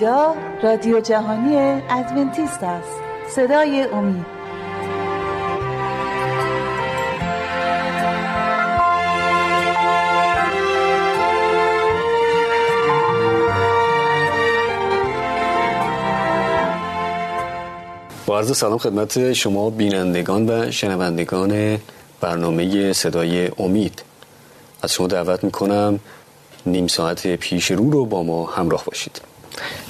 اینجا رادیو جهانی ادونتیست است. صدای امید. با عرض سلام خدمت شما بینندگان و شنوندگان برنامه صدای امید. از شما دعوت می‌کنم نیم ساعت پیش رو رو با ما همراه باشید.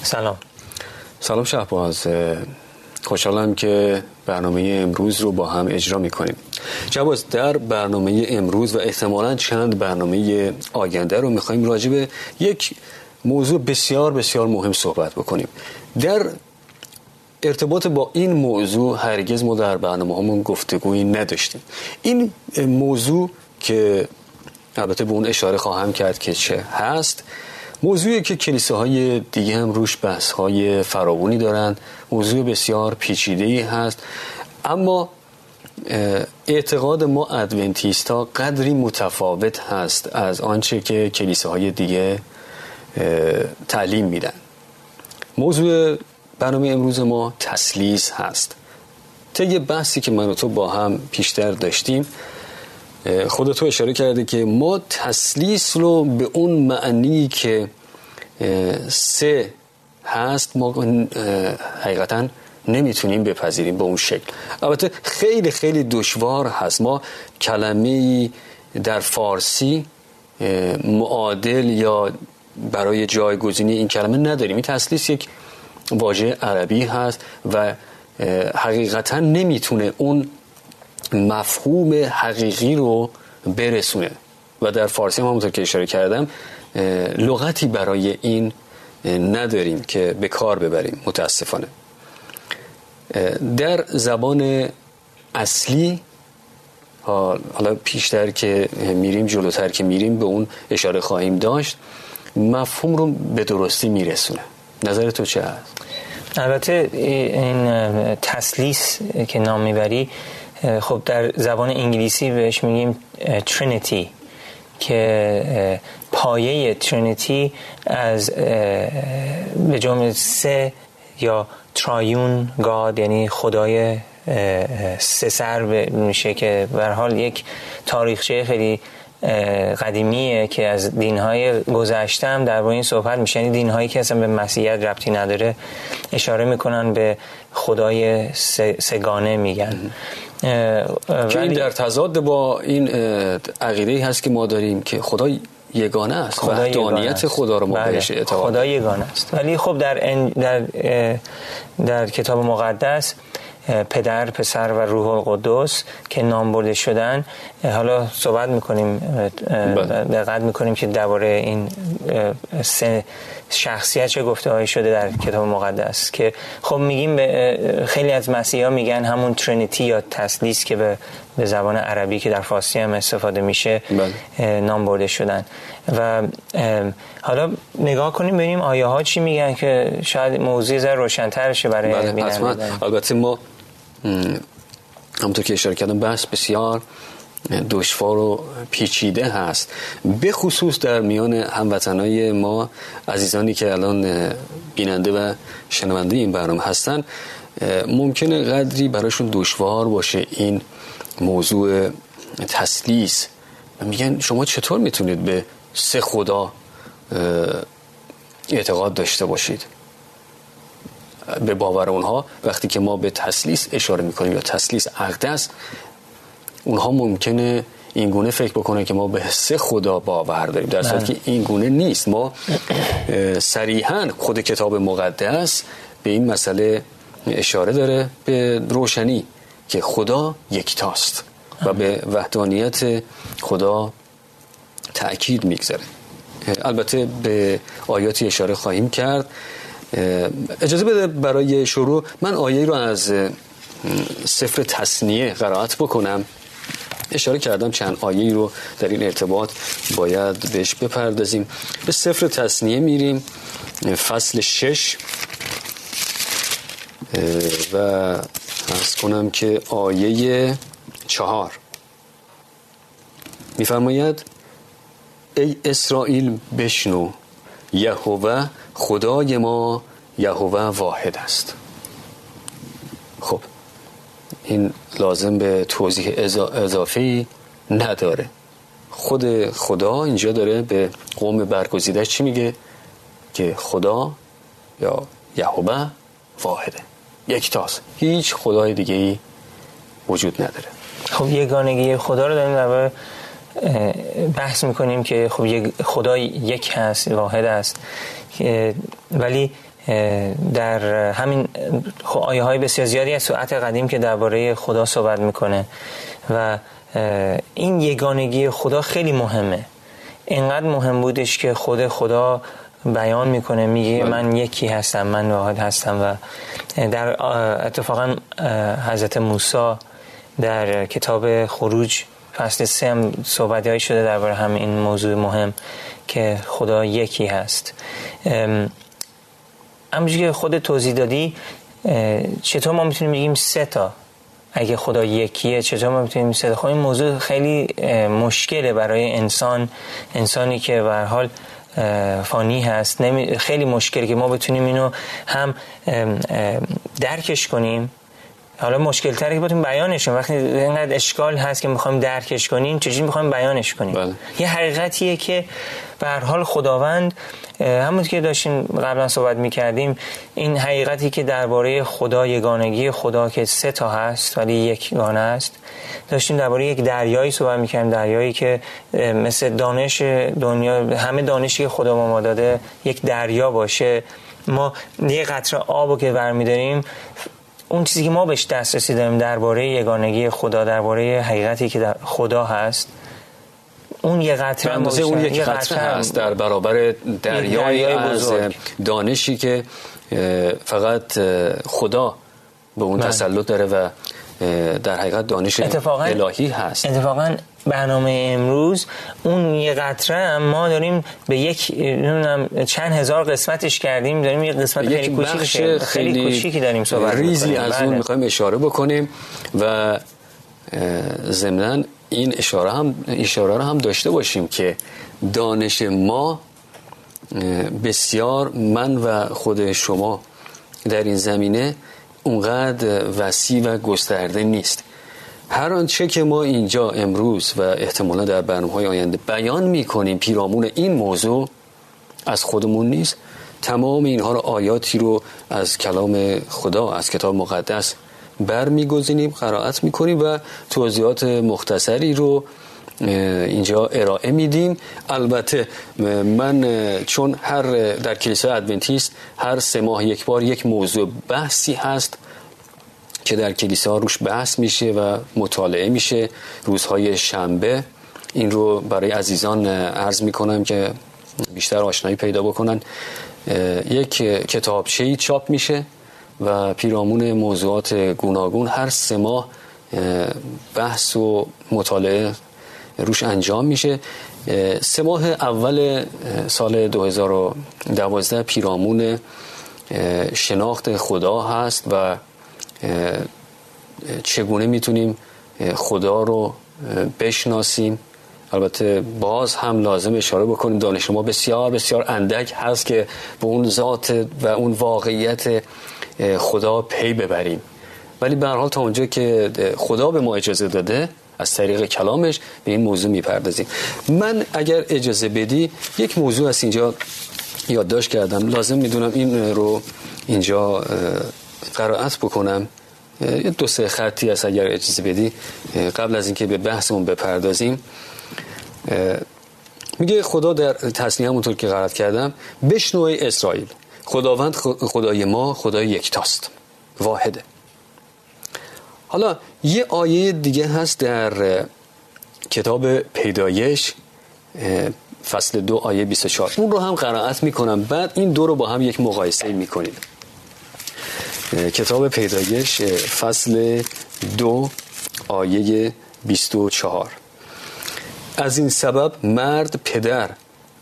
سلام. سلام شهباز. خوشحالم که برنامه امروز رو با هم اجرا می‌کنیم. جواز در برنامه امروز و احتمالا چند برنامه آینده رو می‌خوایم راجع به یک موضوع بسیار بسیار مهم صحبت بکنیم. در ارتباط با این موضوع هرگز ما در برنامه همون گفتگویی نداشتیم. این موضوع که البته به اون اشاره خواهم کرد که چه هست موضوعی که کلیساهای دیگه هم روش بحث های فراوانی دارند موضوع بسیار پیچیده ای هست. اما اعتقاد ما ادونتیست ها قدری متفاوت هست از آنچه که کلیساهای دیگه تعلیم میدن. موضوع برنامه امروز ما تسلیس هست. طی بحثی که من و تو با هم پیشتر داشتیم خودتو اشاره کرده که ما تسلیس رو به اون معنی که سه هست ما حقیقتا نمی‌تونیم بپذیریم به اون شکل. البته خیلی خیلی دشوار هست. ما کلمه در فارسی معادل یا برای جایگزینی این کلمه نداریم. این تسلیس یک واژه عربی هست و حقیقتا نمی‌تونه اون مفهوم حقیقی رو برسونه. و در فارسی هم همونطور که اشاره کردم لغتی برای این نداریم که به کار ببریم متاسفانه. در زبان اصلی حالا پیشتر که میریم جلوتر که میریم به اون اشاره خواهیم داشت مفهوم رو به درستی میرسونه. نظر تو چه هست؟ البته این تسلیس که نام می‌بری خب در زبان انگلیسی بهش میگیم ترینیتی که پایه ترینیتی از به جمله سه یا ترایون گاد یعنی خدای سه سر میشه که به حال یک تاریخچه خیلی قدیمیه که از دینهای گذشته هم در این صحبت میشه. یعنی دینهایی که اصلا به مسیحیت ربطی نداره اشاره می‌کنن به خدای سگانه میگن. که این در تضاد با این عقیده هست که ما داریم که خدا یگانه است وحدانیت خدا رو ما بله. بهش اعتقاد خدا یگانه است. ولی خب در در در کتاب مقدس پدر پسر و روح القدس که نام برده شدن حالا صحبت می‌کنیم دقت می‌کنیم که درباره این سه شخصیت چه گفته هایی شده در کتاب مقدس که خب میگیم خیلی از مسیحا میگن همون ترینیتی یا تسلیس که به به زبان عربی که در فارسی هم استفاده میشه بله. نام برده شدن. و حالا نگاه کنیم ببینیم آیه ها چی میگن که شاید موضوع زر روشنتر شه برای بله البته ما همونطور که اشاره کردم بحث بسیار دشوار و پیچیده هست. به خصوص در میان هموطنهای ما عزیزانی که الان بیننده و شنونده این برنامه هستن ممکنه قدری براشون دشوار باشه این موضوع تسلیس. میگن شما چطور می‌تونید به سه خدا اعتقاد داشته باشید؟ به باور اونها وقتی که ما به تسلیس اشاره می‌کنیم یا تسلیس اقدس اونها ممکنه این گونه فکر بکنه که ما به سه خدا باور داریم. در صورتی که این گونه نیست. ما صریحا خود کتاب مقدس به این مسئله اشاره داره به روشنی که خدا یکتاست و به وحدانیت خدا تأکید می‌گذاره. البته به آیاتی اشاره خواهیم کرد. اجازه بده برای شروع من آیه رو از سفر تصنیه قرائت بکنم. اشاره کردم چند آیه رو در این ارتباط باید بهش بپردازیم. به سفر تصنیه میریم فصل شش. و ارز کنم که آیه چهار. میفرماید ای اسرائیل بشنو یهوه خدای ما یهوه واحد است. خب این لازم به توضیح اضافی نداره. خود خدا اینجا داره به قوم برگزیدش چی میگه؟ که خدا یا یهوه واحده. یک تاست. هیچ خدای دیگه ای وجود نداره. خب یگانگی خدا رو داریم در بحث می‌کنیم که خب خدا یک هست واحد است ولی در همین خب آیه های بسیار زیادی از ساعت قدیم که درباره خدا صحبت می‌کنه و این یگانگی خدا خیلی مهمه اینقدر مهم بودش که خود خدا بیان می‌کنه میگه بله. من یکی هستم من واحد هستم و در اتفاقا حضرت موسی در کتاب خروج فصل سه هم صحبت شده درباره هم این موضوع مهم که خدا یکی هست همونجوری که خود توضیح دادی چطور ما می‌تونیم بگیم سه تا؟ اگه خدا یکیه چطور ما می‌تونیم سه تا؟ خب این موضوع خیلی مشکله برای انسان. انسانی که به حال فانی هست. خیلی مشکلی که ما بتونیم اینو هم درکش کنیم. حالا مشکل تره که بتونیم بیانش کنیم. وقتی اینقدر اشکال هست که می‌خوایم درکش کنیم چجوری می‌خوایم بیانش کنیم؟ بله. یه حقیقتیه که به هر حال خداوند همون که داشتیم قبلا صحبت می‌کردیم این حقیقتی که درباره خدا یگانگی خدا که سه تا هست ولی یک گانه است. داشتیم درباره یک دریایی صحبت می‌کردیم دریایی که مثل دانش دنیا همه دانشی که خدا ما داده یک دریا باشه. ما یه قطره آب که برمیداریم اون چیزی که ما بهش دسترسی داریم درباره یگانگی خدا درباره حقیقتی که در خدا هست. اون یه قطره اون یک قطره هست در برابر دریای از دانشی که فقط خدا به اون بله. تسلط داره و در حقیقت دانش اتفاقا الهی هست اتفاقا برنامه امروز اون یه قطره ما داریم به یک چند هزار قسمتش کردیم داریم یه قسمت خیلی کوچیک خیلی کوچیکی داریم صحبت ریزی از اون بله. می‌خوایم اشاره بکنیم و ضمن این اشاره هم اشاره رو هم داشته باشیم که دانش ما بسیار من و خود شما در این زمینه اونقدر وسیع و گسترده نیست. هر آنچه که ما اینجا امروز و احتمالا در برنامه های آینده بیان می‌کنیم پیرامون این موضوع از خودمون نیست. تمام اینها رو آیاتی رو از کلام خدا از کتاب مقدس برمیگزینیم قرائت می‌کنیم و توضیحات مختصری رو اینجا ارائه میدیم. البته من چون هر در کلیسای ادونتیست هر سه ماه یک بار یک موضوع بحثی هست که در کلیسا روش بحث میشه و مطالعه میشه روزهای شنبه. این رو برای عزیزان عرض می‌کنم که بیشتر آشنایی پیدا بکنن. یک کتابچه چاپ میشه. و پیرامون موضوعات گوناگون هر سه ماه بحث و مطالعه روش انجام میشه. سه ماه اول سال 2012 پیرامون شناخت خدا هست و چگونه می‌تونیم خدا رو بشناسیم. البته باز هم لازم اشاره بکنیم دانش ما بسیار بسیار اندک هست که به اون ذات و اون واقعیت خدا پی ببریم. ولی به حال تا اونجا که خدا به ما اجازه داده از طریق کلامش به این موضوع می‌پردازیم. من اگر اجازه بدی یک موضوع از اینجا یادداشت کردم. لازم می‌دونم این رو اینجا قرائت بکنم. دو سه خطی است اگر اجازه بدی. قبل از اینکه به بحثمون بپردازیم میگه خدا در تصنیه همونطور که قرائت کردم بشنو اسرائیل. خداوند خدای ما خدای یکتاست واحده. حالا یه آیه دیگه هست در کتاب پیدایش فصل دو آیه 24 اون رو هم قرائت می‌کنم. بعد این دو رو با هم یک مقایسه می‌کنید کتاب پیدایش فصل دو آیه 24 از این سبب مرد پدر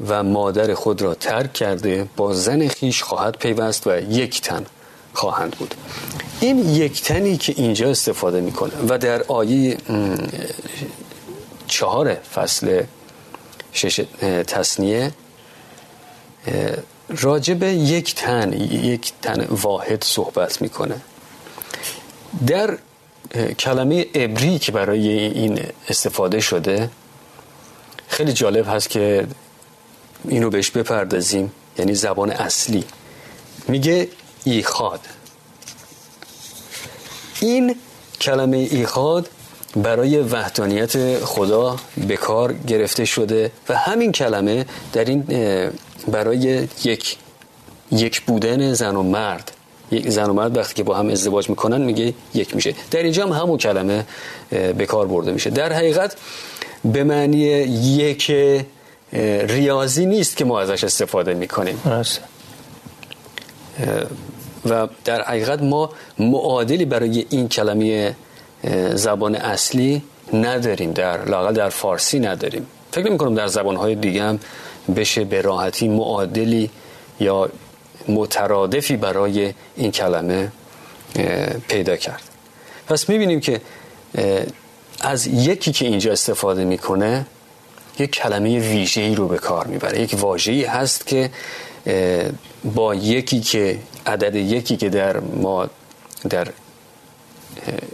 و مادر خود را ترک کرده با زن خیش خواهد پیوست و یک تن خواهند بود. این یک تنی که اینجا استفاده می‌کنه و در آیه چهار فصل شش تصنیه راجب یک تن یک تن واحد صحبت می‌کنه در کلمه ابری که برای این استفاده شده خیلی جالب هست که اینو بهش بپردازیم. یعنی زبان اصلی. میگه ایخاد. این کلمه ایخاد برای وحدانیت خدا به کار گرفته شده و همین کلمه در این برای یک یک بودن زن و مرد. یک زن و مرد وقتی که با هم ازدواج می‌کنن میگه یک میشه. در اینجا هم همون کلمه به کار برده میشه. در حقیقت به معنی یک ریاضی نیست که ما ازش استفاده می‌کنیم. و در حقیقت ما معادلی برای این کلمه زبان اصلی نداریم. در لاقل در فارسی نداریم. فکر نمی کنم در زبانهای دیگه هم بشه به راحتی معادلی یا مترادفی برای این کلمه پیدا کرد. پس می‌بینیم که از یکی که اینجا استفاده می‌کنه یک کلمه ویژه‌ای رو به کار می‌بره. یک واژه‌ای هست که با یکی که عدد یکی که در ما در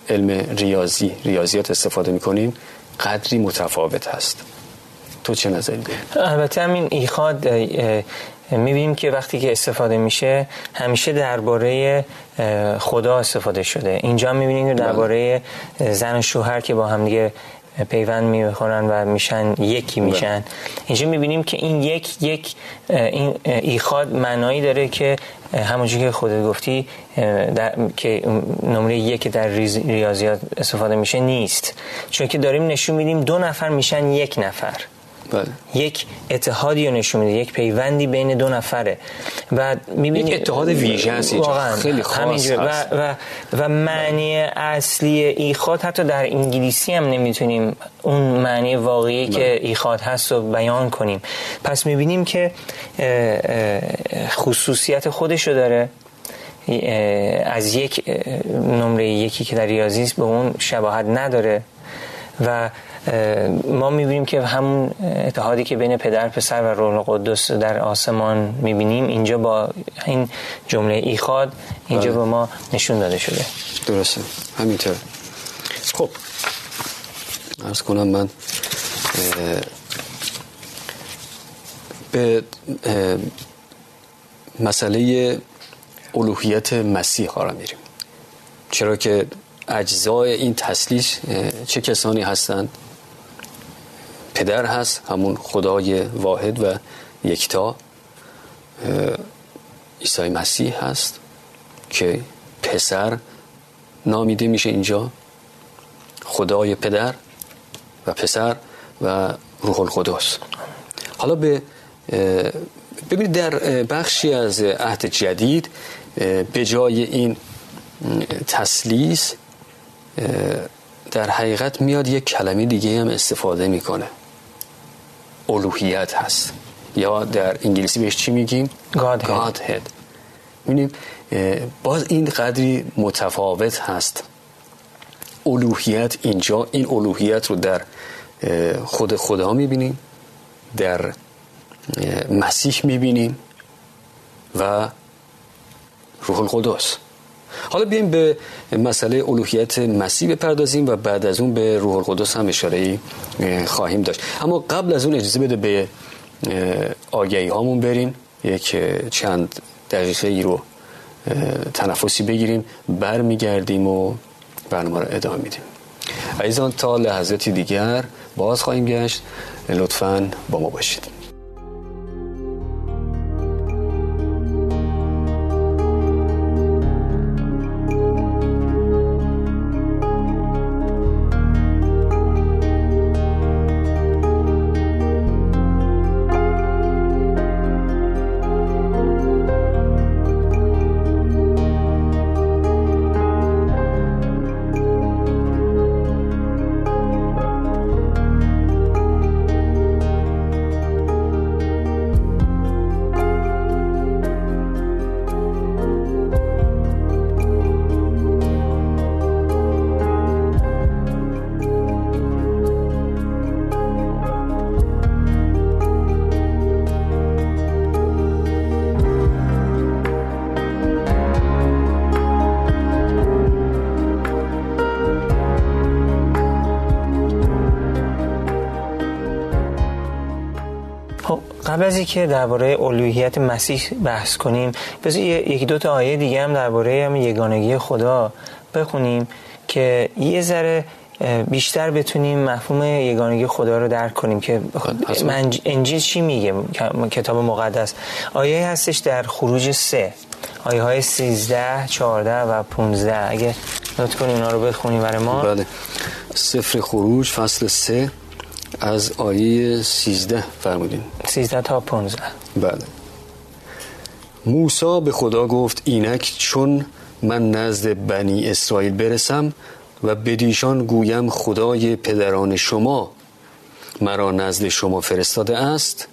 علم ریاضی ریاضیات استفاده می‌کنیم قدری متفاوت هست. تو چه نظری؟ البته همین ایخاد می‌بینیم که وقتی که استفاده میشه همیشه درباره خدا استفاده شده. اینجا می‌بینیم که درباره زن و شوهر که با هم دیگه پیوند می‌خورن و میشن یکی بله. میشن. اینجا می‌بینیم که این یک یک این ایخاد معنایی داره که همونجوری که خودت گفتی که نمره یک در ریاضیات استفاده میشه نیست. چون که داریم نشون میدیم دو نفر میشن یک نفر. بله. یک اتحادی رو نشون میده یک پیوندی بین دو نفره. و می‌بینی یک اتحاد ویژه هست خیلی خاص و, و, و معنی اصلی ایخاد حتی در انگلیسی هم نمی‌تونیم اون معنی واقعی که بله. ایخاد هست رو بیان کنیم. پس می‌بینیم که خصوصیت خودشو داره. از یک نمره یکی که در ریاضی به اون شباهت نداره. و ما می‌بینیم که همون اتحادی که بین پدر پسر و روح قدس در آسمان می‌بینیم اینجا با این جمله ایخاد اینجا بله. به ما نشون داده شده. درسته. همینطور. خب. ارز کنم من به مسئله الوهیت مسیح قرار میریم. چرا که اجزای این تسلیش چه کسانی هستند؟ پدر هست همون خدای واحد و یکتا. عیسی مسیح هست که پسر نامیده میشه اینجا. خدای پدر و پسر و روح القدس. حالا به ببینید در بخشی از عهد جدید به جای این تسلیس در حقیقت میاد یک کلمه دیگه هم استفاده می‌کنه. الوهیت هست. یا در انگلیسی بهش چی میگیم؟ Godhead. می‌بینیم باز این قدری متفاوت هست. الوهیت اینجا این الوهیت رو در خود خدا می‌بینیم در مسیح می‌بینیم و روح القدس. حالا بیایم به مسئله الوهیت مسیح بپردازیم و بعد از اون به روح القدس هم اشاره خواهیم داشت. اما قبل از اون اجازه بده به آگهی هامون بریم یک چند دقیقه ای رو تنفسی بگیریم برمیگردیم و برنامه رو ادامه میدیم. عزیزان تا لحظاتی دیگر باز خواهیم گشت. لطفا با ما باشید. قبل از اینکه درباره الوهیت مسیح بحث کنیم بذار یکی دو تا آیه دیگه هم درباره هم یگانگی خدا بخونیم که یه ذره بیشتر بتونیم مفهوم یگانگی خدا رو درک کنیم که انجیل چی میگه؟ کتاب مقدس. آیه هستش در خروج سه. آیه های 13 14 و 15 اگه نوت کنیم اونا رو بخونیم برای ما. بله. سفر خروج فصل سه. از آیه 13 فرمودین. 13 تا 15 بله. موسا به خدا گفت اینک چون من نزد بنی اسرائیل برسم و بدیشان گویم خدای پدران شما مرا نزد شما فرستاده است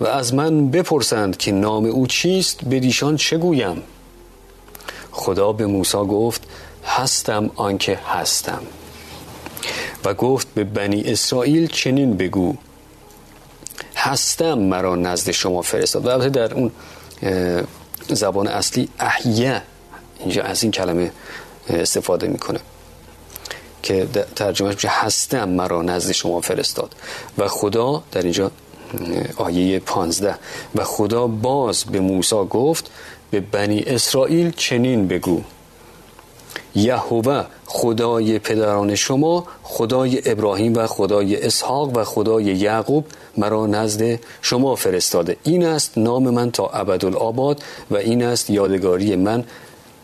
و از من بپرسند که نام او چیست بدیشان چه گویم؟ خدا به موسی گفت هستم آنکه هستم. و گفت به بنی اسرائیل چنین بگو. هستم مرا نزد شما فرستاد. و در اون زبان اصلی احیه اینجا از این کلمه استفاده می‌کنه. که ترجمهش میشه هستم مرا نزد شما فرستاد. و خدا در اینجا آیه پانزده. و خدا باز به موسی گفت به بنی اسرائیل چنین بگو. یهوه خدای پدران شما خدای ابراهیم و خدای اسحاق و خدای یعقوب مرا نزد شما فرستاده. این است نام من تا ابدالآباد و این است یادگاری من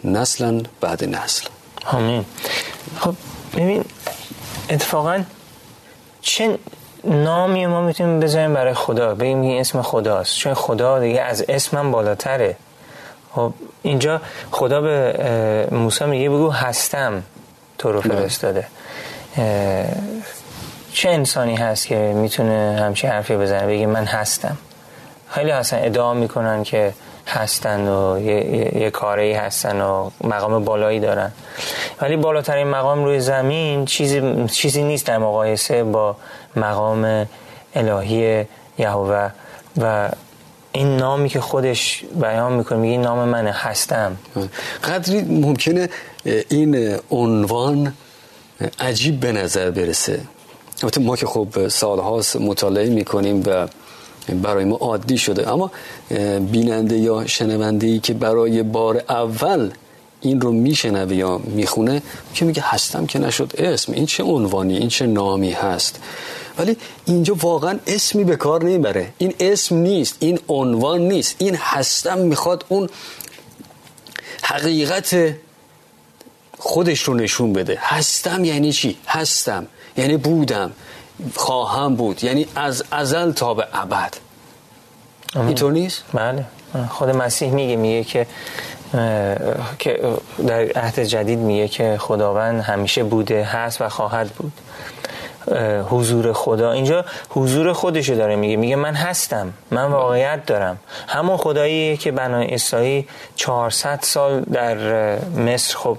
نسلا بعد نسل. آمین. خب ببین اتفاقا چه نامی ما می‌تونیم بذاریم برای خدا؟ بگیم این اسم خداست. چون خدا دیگه از اسمم بالاتره. خب اینجا خدا به موسی میگه بگو هستم تو رو بله. فرستاده. چه انسانی هست که می‌تونه همچین حرفی بزنه؟ بگه من هستم. خیلی هستن ادعا می‌کنن که هستن و یه, یه, کاری هستن و مقام بالایی دارن. ولی بالاترین مقام روی زمین چیزی, چیزی نیست در مقایسه با مقام الهی یهوه و این نامی که خودش بیان می‌کنه میگه این نام من هستم. قدری ممکنه این عنوان عجیب به نظر برسه. ما که خب سالهاست مطالعه می‌کنیم و برای ما عادی شده اما بیننده یا شنونده ای که برای بار اول این رو میشنوه یا می‌خونه که میگه هستم که نشد اسم این چه عنوانی این چه نامی هست. ولی اینجا واقعا اسمی به کار نمی‌بره. این اسم نیست این عنوان نیست. این هستم می‌خواد اون حقیقت خودش رو نشون بده. هستم یعنی چی؟ هستم. یعنی بودم. خواهم بود. یعنی از ازل تا به ابد. اینطور نیست؟ بله. خود مسیح میگه میگه که که در عهد جدید میگه که خداوند همیشه بوده هست و خواهد بود. حضور خدا. اینجا حضور خودشو داره میگه. میگه من هستم. من واقعیت دارم. همون خدایی که بنای اسرائیل 400 سال در مصر خب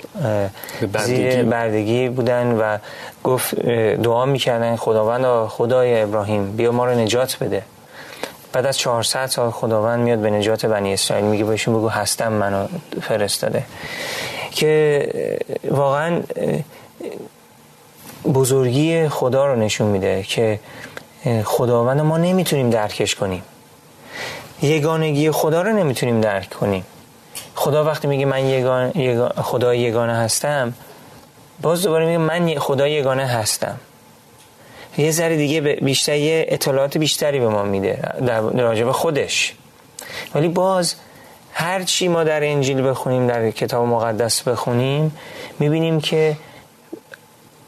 زیر بردگی بودن و گفت دعا می‌کردن خداوند خدای ابراهیم بیا ما رو نجات بده. بعد از 400 سال خداوند میاد به نجات بنی اسرائیل. میگه بهشون بگو هستم منو فرستاده. که واقعا بزرگی خدا رو نشون میده که خداوند ما نمی‌تونیم درکش کنیم. یگانگی خدا رو نمی‌تونیم درک کنیم. خدا وقتی میگه من یگان, یگان خدا یگانه هستم باز دوباره میگه من خدا یگانه هستم. یه ذره دیگه بیشتر یه اطلاعات بیشتری به ما میده در راجع خودش. ولی باز هر چی ما در انجیل بخونیم در کتاب مقدس بخونیم می‌بینیم که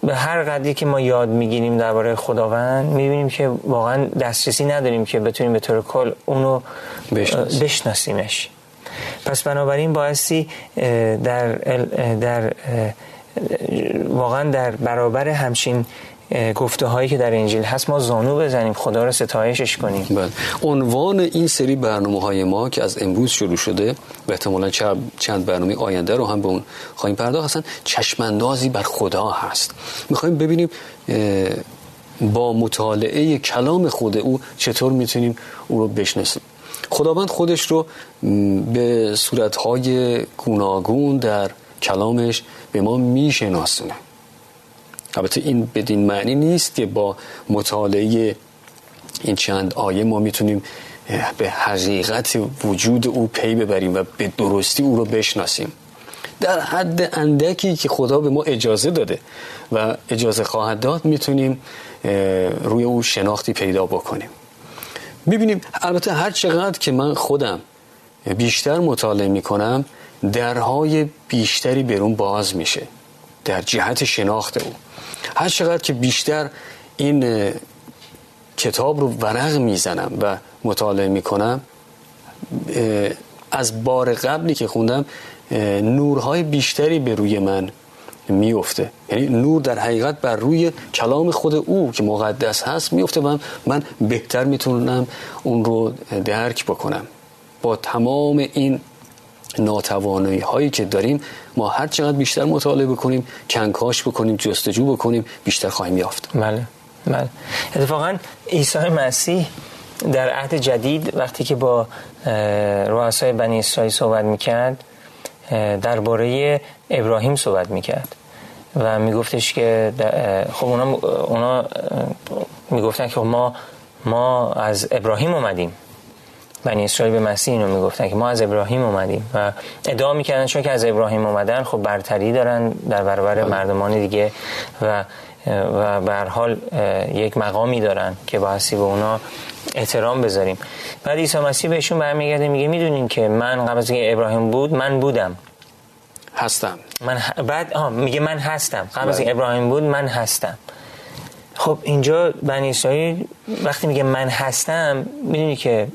به هر قدری که ما یاد می‌گیریم درباره خداوند می‌بینیم که واقعا دسترسی نداریم که بتونیم به طور کل اونو بشناسیمش. پس بنابراین بایستی در, در واقعا در برابر همچین گفته هایی که در انجیل هست ما زانو بزنیم خدا رو ستایشش کنیم. بله. عنوان این سری برنامه های ما که از امروز شروع شده و احتمالا چند برنامه آینده رو هم به اون خواهیم پرداخت هستن چشماندازی بر خدا هست. می‌خوایم ببینیم با مطالعه کلام خود او چطور می‌تونیم او رو بشناسیم. خداوند خودش رو به صورتهای گوناگون در کلامش به ما میشناسونه. البته این بدین معنی نیست که با مطالعه این چند آیه ما می‌تونیم به حقیقت وجود او پی ببریم و به درستی او رو بشناسیم. در حد اندکی که خدا به ما اجازه داده و اجازه خواهد داد می‌تونیم روی او شناختی پیدا بکنیم. می‌بینیم البته هر چقدر که من خودم بیشتر مطالعه می‌کنم درهای بیشتری برون باز میشه در جهت شناخت او. هر چقدر که بیشتر این کتاب رو ورق می‌زنم و مطالعه می‌کنم از بار قبلی که خوندم نورهای بیشتری به روی من میفته یعنی نور در حقیقت بر روی کلام خود او که مقدس هست میفته و من بهتر می‌تونم اون رو درک بکنم. با تمام این ناتوانایی هایی که داریم ما هر چقدر بیشتر مطالعه بکنیم کنکاش بکنیم جستجو بکنیم بیشتر خواهیم یافت. بله بله. اتفاقا عیسی مسیح در عهد جدید وقتی که با رؤسای بنی اسرائیل صحبت می‌کرد درباره ابراهیم صحبت می‌کرد و میگفتش که خب اونا, اونا می‌گفتن که ما ما از ابراهیم اومدیم. بنی اسرائیل به مسیح اینو می‌گفتن که ما از ابراهیم اومدیم و ادعا می‌کردن چون که از ابراهیم اومدن خب برتری دارن در برابر بله. مردمان دیگه و و به حال یک مقامی دارن که بایستی به اونا احترام بذاریم. بعد عیسی مسیح بهشون برمیگرده میگه می‌دونین که من قبل از اینکه ابراهیم بود من بودم. هستم. من بعد آه میگه من هستم. قبل از بله. ابراهیم بود من هستم. خب اینجا بنی اسرائیل وقتی میگه من هستم می‌دونی که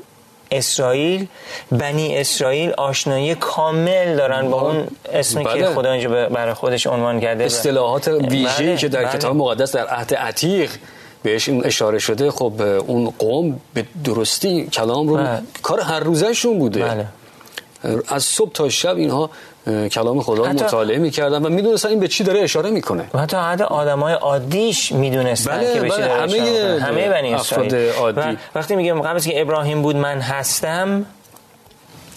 اسرائیل بنی اسرائیل آشنایی کامل دارن با اون اسمی بله. که خدا اینجا برای خودش عنوان کرده اصطلاحات ویژه‌ای بله. که در بله. کتاب مقدس در عهد عتیق بهش این اشاره شده خب اون قوم به درستی کلام رو بله. کار هر روزشون بوده بله. از صبح تا شب اینها کلام خدا رو مطالعه می‌کردن و می‌دونستن این به چی داره اشاره می‌کنه و حتی حد آدمای عادیش می‌دونستن بله، که به چی بله، داره همه اشاره. همه بنی اسرائیل عادی. وقتی میگم قبل که ابراهیم بود من هستم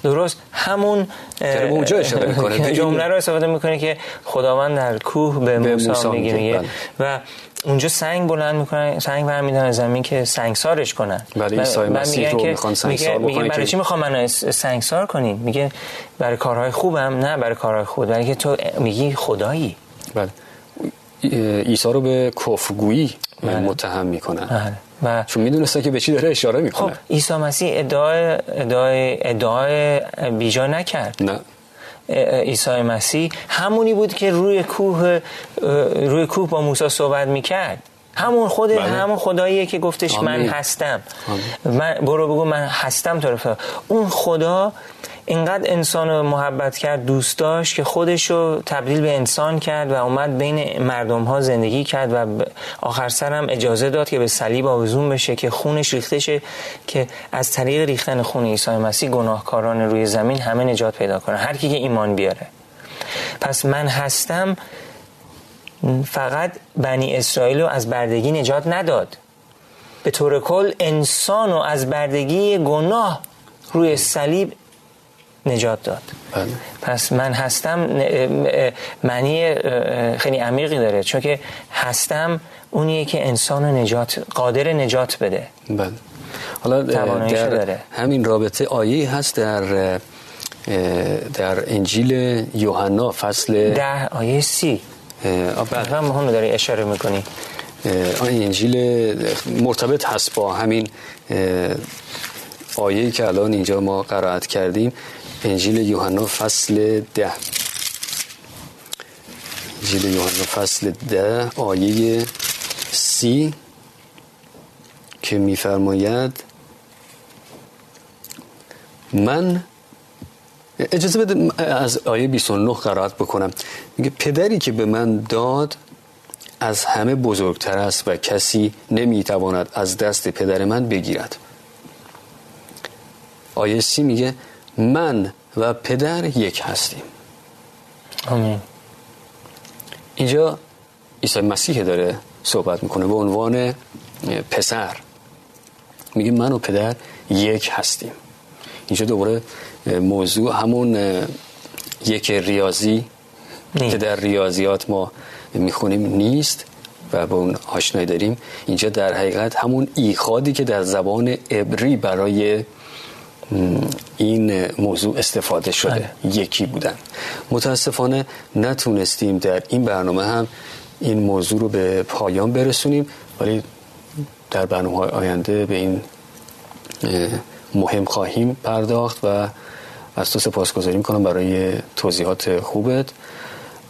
درست همون اونجا اشاره می‌کنه. جمله رو استفاده می‌کنه که خداوند در کوه به, موسی میگه میگه، بله. و اونجا سنگ بلند می‌کنن سنگ برمیدارن از زمین که سنگسارش کنن. بله، عیسی و- و مسیح رو می‌خوان سنگسار میگه- برای چی می‌خوام منو سنگسار کنین؟ میگه برای کارهای خوبم نه برای کارهای خود. برای که تو میگی خدایی. بله. عیسی رو به کفرگویی بله. متهم می‌کنن. بله. و چون می‌دونستن که به چی داره اشاره خب می‌کنه عیسی مسیح ادعای ادعای ادعای بیجا نکرد نه عیسی مسیح همونی بود که روی کوه روی کوه با موسی صحبت می‌کرد همون خود بله. همون خداییه که گفتش من آمین. هستم من برو بگو من هستم فهم. اون خدا اینقدر انسان رو محبت کرد دوست داشت که خودش رو تبدیل به انسان کرد و اومد بین مردم ها زندگی کرد و آخر سر هم اجازه داد که به صلیب آویزون بشه که خونش ریخته شه که از طریق ریختن خون عیسی مسیح گناهکاران روی زمین همه نجات پیدا کنن هر کی که ایمان بیاره. پس من هستم فقط بنی اسرائیل رو از بردگی نجات نداد. به طور کل انسان رو از بردگی گناه روی صلیب نجات داد بله. پس من هستم معنی خیلی عمیقی داره چون که هستم اونیه که انسان نجات قادر نجات بده بله حالا در داره. همین رابطه آیه هست در در انجیل یوحنا فصل ده آیه سی آه، بله. هم مهم داری اشاره می‌کنی این انجیل مرتبط هست با همین آیه که الان اینجا ما قرائت کردیم انجیل یوحنا فصل ده. انجیل یوحنا فصل ده آیه سی که میفرماید من اجازه بده از آیه 29 قرائت بکنم. میگه پدری که به من داد از همه بزرگتر است و کسی نمی‌تواند از دست پدر من بگیرد. آیه سی میگه من و پدر یک هستیم. آمین. اینجا عیسی مسیح داره صحبت می‌کنه به عنوان پسر. میگه من و پدر یک هستیم. اینجا دوباره موضوع همون یک ریاضی. که در ریاضیات ما می‌خونیم نیست و به اون آشنایی داریم. اینجا در حقیقت همون ایخادی که در زبان عبری برای این موضوع استفاده شده. بله. یکی بودن. متاسفانه نتونستیم در این برنامه هم این موضوع رو به پایان برسونیم ولی در برنامه آینده به این مهم خواهیم پرداخت و از تو سپاسگزاری می‌کنم برای توضیحات خوبت.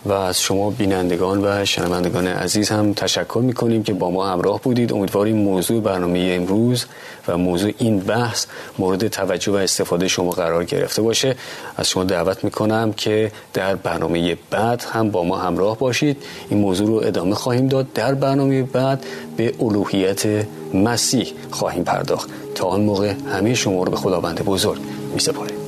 و از شما بینندگان و شنوندگان عزیز هم تشکر می‌کنیم که با ما همراه بودید. امیدواریم موضوع برنامه امروز و موضوع این بحث مورد توجه و استفاده شما قرار گرفته باشه. از شما دعوت می‌کنم که در برنامه بعد هم با ما همراه باشید. این موضوع رو ادامه خواهیم داد. در برنامه بعد به الوهیت مسیح خواهیم پرداخت. تا آن موقع همه شما رو به خداوند بزرگ میسپاریم.